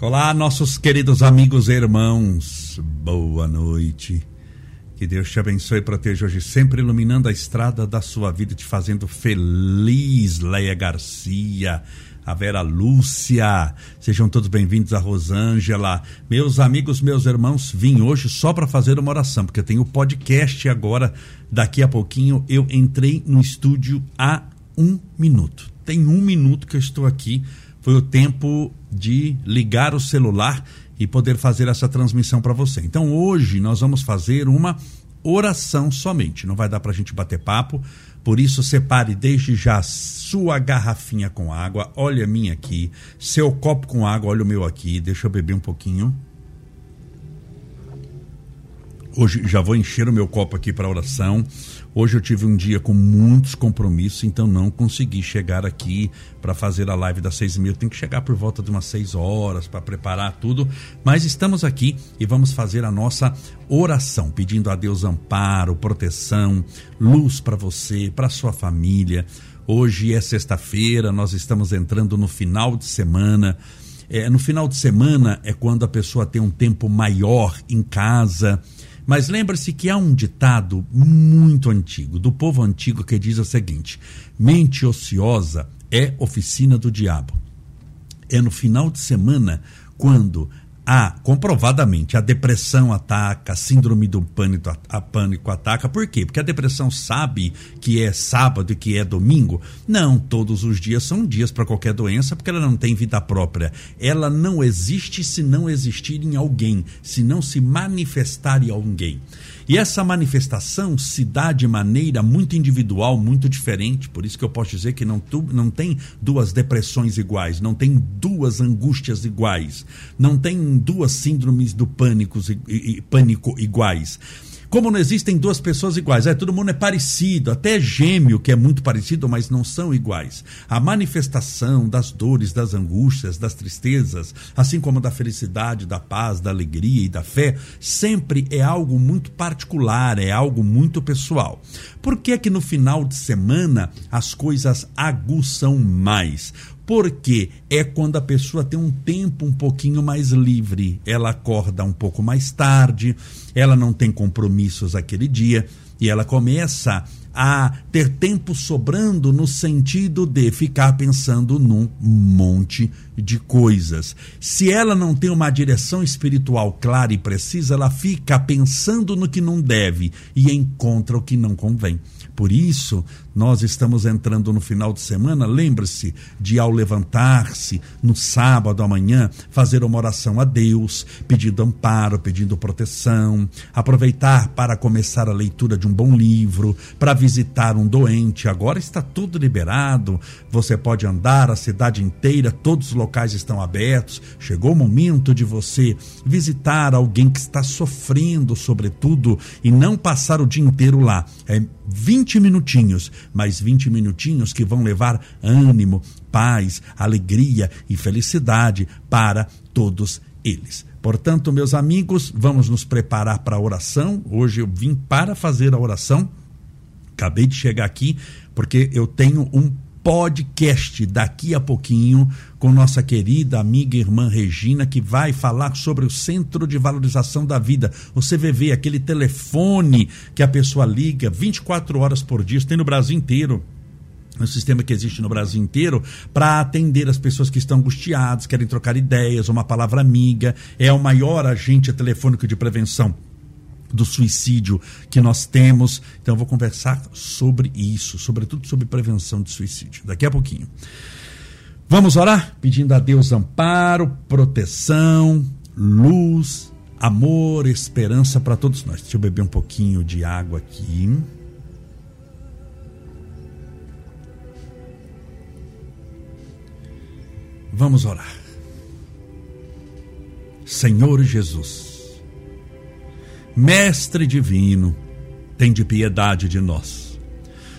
Olá, nossos queridos amigos e irmãos. Boa noite. Que Deus te abençoe e proteja hoje, sempre iluminando a estrada da sua vida, te fazendo feliz. Leia Garcia, a Vera Lúcia. Sejam todos bem-vindos a Rosângela. Meus amigos, meus irmãos, vim hoje só para fazer uma oração, porque tem o podcast agora. Daqui a pouquinho eu entrei no estúdio há um minuto. Tem um minuto que eu estou aqui foi o tempo de ligar o celular e poder fazer essa transmissão para você. Então hoje nós vamos fazer uma oração somente. Não vai dar para a gente bater papo. Por isso, separe desde já sua garrafinha com água. Olha a minha aqui. Seu copo com água. Olha o meu aqui. Deixa eu beber um pouquinho. Hoje já vou encher o meu copo aqui para oração. Hoje eu tive um dia com muitos compromissos, então não consegui chegar aqui para fazer a live das seis e meia. Tem que chegar por volta de umas seis horas para preparar tudo. Mas estamos aqui e vamos fazer a nossa oração, pedindo a Deus amparo, proteção, luz para você, para sua família. Hoje é sexta-feira, nós estamos entrando no final de semana. É, no final de semana é quando a pessoa tem um tempo maior em casa mas lembre-se que há um ditado muito antigo, do povo antigo, que diz o seguinte: mente ociosa é oficina do diabo. É no final de semana quando a comprovadamente a depressão ataca, a síndrome do pânico, a pânico ataca. Por quê? Porque a depressão sabe que é sábado e que é domingo. Não, todos os dias são dias para qualquer doença, porque ela não tem vida própria. Ela não existe se não existir em alguém, se não se manifestar em alguém. E essa manifestação se dá de maneira muito individual, muito diferente. Por isso que eu posso dizer que não, tu, não tem duas depressões iguais, não tem duas angústias iguais, não tem duas síndromes do pânico, pânico iguais. Como não existem duas pessoas iguais, é, todo mundo é parecido, até gêmeo que é muito parecido, mas não são iguais. A manifestação das dores, das angústias, das tristezas, assim como da felicidade, da paz, da alegria e da fé, sempre é algo muito particular, é algo muito pessoal. Por que é que no final de semana as coisas aguçam mais? Porque é quando a pessoa tem um tempo um pouquinho mais livre. Ela acorda um pouco mais tarde, ela não tem compromissos aquele dia e ela começa a ter tempo sobrando no sentido de ficar pensando num monte de coisas. Se ela não tem uma direção espiritual clara e precisa, ela fica pensando no que não deve e encontra o que não convém. Por isso, nós estamos entrando no final de semana. Lembre-se de, ao levantar-se no sábado amanhã, fazer uma oração a Deus, pedindo amparo, pedindo proteção. Aproveitar para começar a leitura de um bom livro, para visitar um doente. Agora está tudo liberado. Você pode andar a cidade inteira, todos os locais estão abertos. Chegou o momento de você visitar alguém que está sofrendo, sobretudo, e não passar o dia inteiro lá. É 20 minutinhos, mais 20 minutinhos que vão levar ânimo, paz, alegria e felicidade para todos eles. Portanto, meus amigos, vamos nos preparar para a oração. Hoje eu vim para fazer a oração. Acabei de chegar aqui porque eu tenho um podcast daqui a pouquinho com nossa querida amiga e irmã Regina, que vai falar sobre o Centro de Valorização da Vida, o CVV, aquele telefone que a pessoa liga 24 horas por dia, tem no Brasil inteiro. Um sistema que existe no Brasil inteiro para atender as pessoas que estão angustiadas, querem trocar ideias, uma palavra amiga. É o maior agente telefônico de prevenção do suicídio que nós temos. Então eu vou conversar sobre isso, sobretudo sobre prevenção de suicídio, daqui a pouquinho. Vamos orar pedindo a Deus amparo, proteção, luz, amor, esperança para todos nós. Deixa eu beber um pouquinho de água aqui. Vamos orar. Senhor Jesus, Mestre divino, tem de piedade de nós,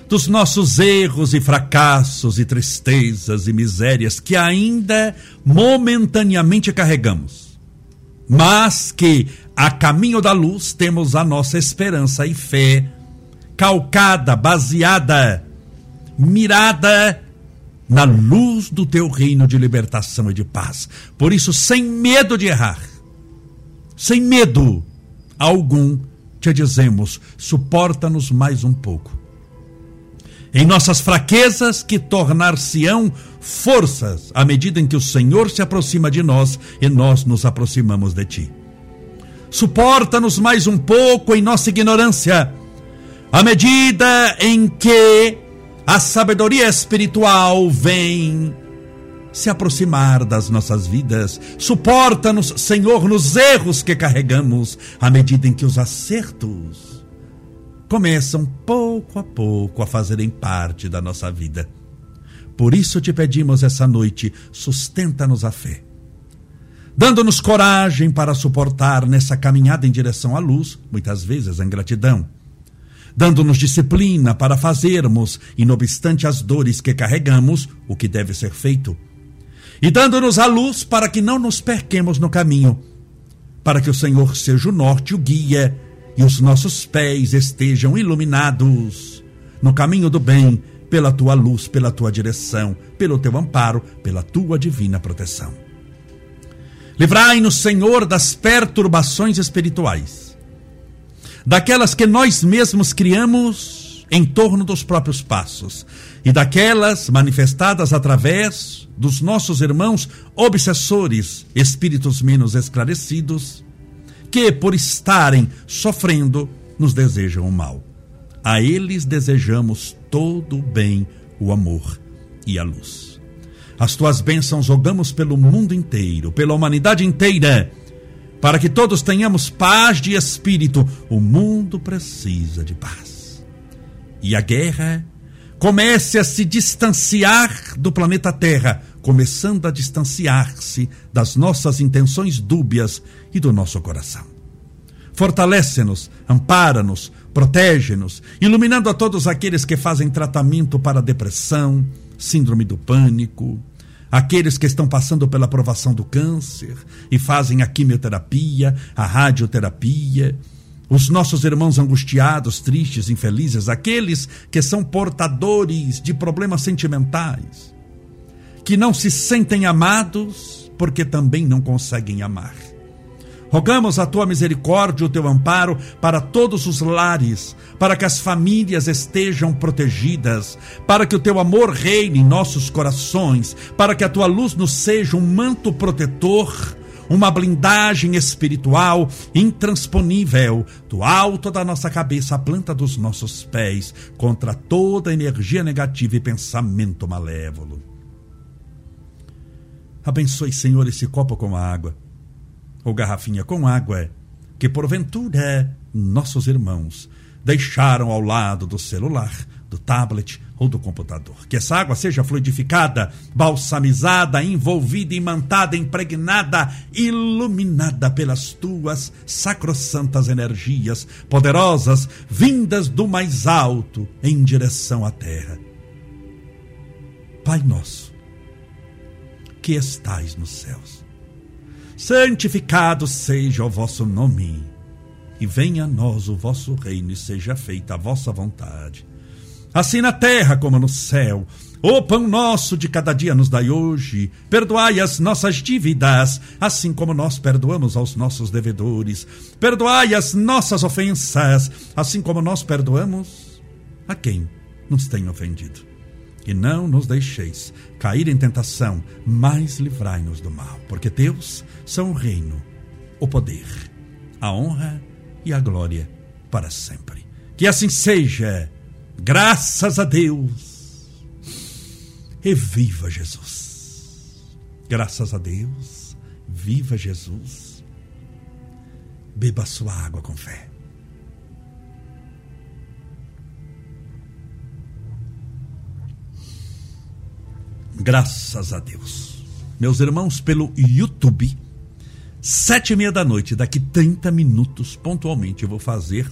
dos nossos erros e fracassos e tristezas e misérias que ainda momentaneamente carregamos, mas que a caminho da luz temos a nossa esperança e fé, calcada, baseada, mirada na luz do teu reino de libertação e de paz. Por isso, sem medo de errar, sem medo algum, te dizemos: suporta-nos mais um pouco. Em nossas fraquezas, que tornar-se-ão forças à medida em que o Senhor se aproxima de nós e nós nos aproximamos de ti. Suporta-nos mais um pouco em nossa ignorância, à medida em que a sabedoria espiritual vem se aproximar das nossas vidas. Suporta-nos, Senhor, nos erros que carregamos, à medida em que os acertos começam pouco a pouco a fazerem parte da nossa vida. Por isso te pedimos essa noite, sustenta-nos a fé. Dando-nos coragem para suportar nessa caminhada em direção à luz, muitas vezes a ingratidão. Dando-nos disciplina para fazermos, e não obstante as dores que carregamos, o que deve ser feito. E dando-nos a luz para que não nos perquemos no caminho, para que o Senhor seja o norte, o guia, e os nossos pés estejam iluminados no caminho do bem, pela tua luz, pela tua direção, pelo teu amparo, pela tua divina proteção. Livrai-nos, Senhor, das perturbações espirituais, daquelas que nós mesmos criamos em torno dos próprios passos e daquelas manifestadas através dos nossos irmãos obsessores, espíritos menos esclarecidos, que, por estarem sofrendo, nos desejam o mal. A eles desejamos todo o bem, o amor e a luz. As tuas bênçãos rogamos pelo mundo inteiro, pela humanidade inteira, para que todos tenhamos paz de espírito. O mundo precisa de paz. E a guerra comece a se distanciar do planeta Terra, começando a distanciar-se das nossas intenções dúbias e do nosso coração. Fortalece-nos, ampara-nos, protege-nos, iluminando a todos aqueles que fazem tratamento para depressão, síndrome do pânico, aqueles que estão passando pela aprovação do câncer e fazem a quimioterapia, a radioterapia, os nossos irmãos angustiados, tristes, infelizes, aqueles que são portadores de problemas sentimentais, que não se sentem amados porque também não conseguem amar. Rogamos a tua misericórdia, o teu amparo para todos os lares, para que as famílias estejam protegidas, para que o teu amor reine em nossos corações, para que a tua luz nos seja um manto protetor, uma blindagem espiritual intransponível, do alto da nossa cabeça à planta dos nossos pés, contra toda energia negativa e pensamento malévolo. Abençoe, Senhor, esse copo com água ou garrafinha com água, que porventura nossos irmãos deixaram ao lado do celular, do tablet ou do computador. Que essa água seja fluidificada, balsamizada, envolvida, imantada, impregnada, iluminada pelas tuas sacrossantas energias poderosas, vindas do mais alto em direção à terra. Pai nosso, que estais nos céus santificado seja o vosso nome. E venha a nós o vosso reino e seja feita a vossa vontade. Assim na terra como no céu. O pão nosso de cada dia nos dai hoje. Perdoai as nossas dívidas, assim como nós perdoamos aos nossos devedores. Perdoai as nossas ofensas, assim como nós perdoamos a quem nos tem ofendido e não nos deixeis cair em tentação, mas livrai-nos do mal, porque Deus são o reino, o poder, a honra e a glória para sempre. Que assim seja, graças a Deus. E viva Jesus! Graças a Deus, viva Jesus! Beba sua água com fé. Graças a Deus. Meus irmãos, pelo YouTube, sete e meia da noite, daqui 30 minutos, pontualmente, eu vou fazer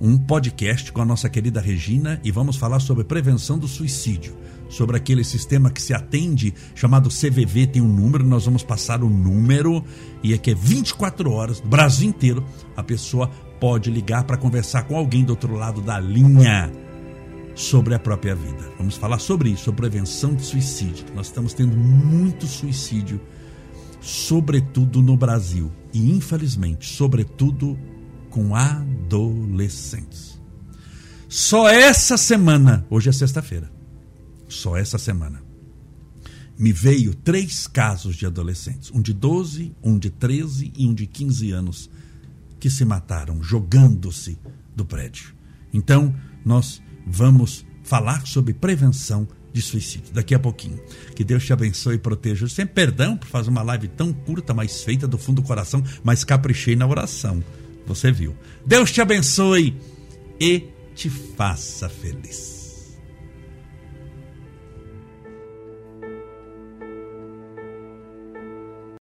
um podcast com a nossa querida Regina e vamos falar sobre prevenção do suicídio, sobre aquele sistema que se atende, chamado CVV, tem um número, nós vamos passar o número e é que é 24 horas, do Brasil inteiro, a pessoa pode ligar para conversar com alguém do outro lado da linha sobre a própria vida. Vamos falar sobre isso, sobre prevenção de suicídio. Nós estamos tendo muito suicídio, sobretudo no Brasil e infelizmente, sobretudo com adolescentes. Só essa semana, hoje é sexta-feira, só essa semana, me veio três casos de adolescentes: um de 12, um de 13 e um de 15 anos, que se mataram jogando-se do prédio. Então, nós vamos falar sobre prevenção de suicídio daqui a pouquinho. Que Deus te abençoe e proteja. Sem perdão por fazer uma live tão curta, mas feita do fundo do coração, mas caprichei na oração. Você viu. Deus te abençoe e te faça feliz.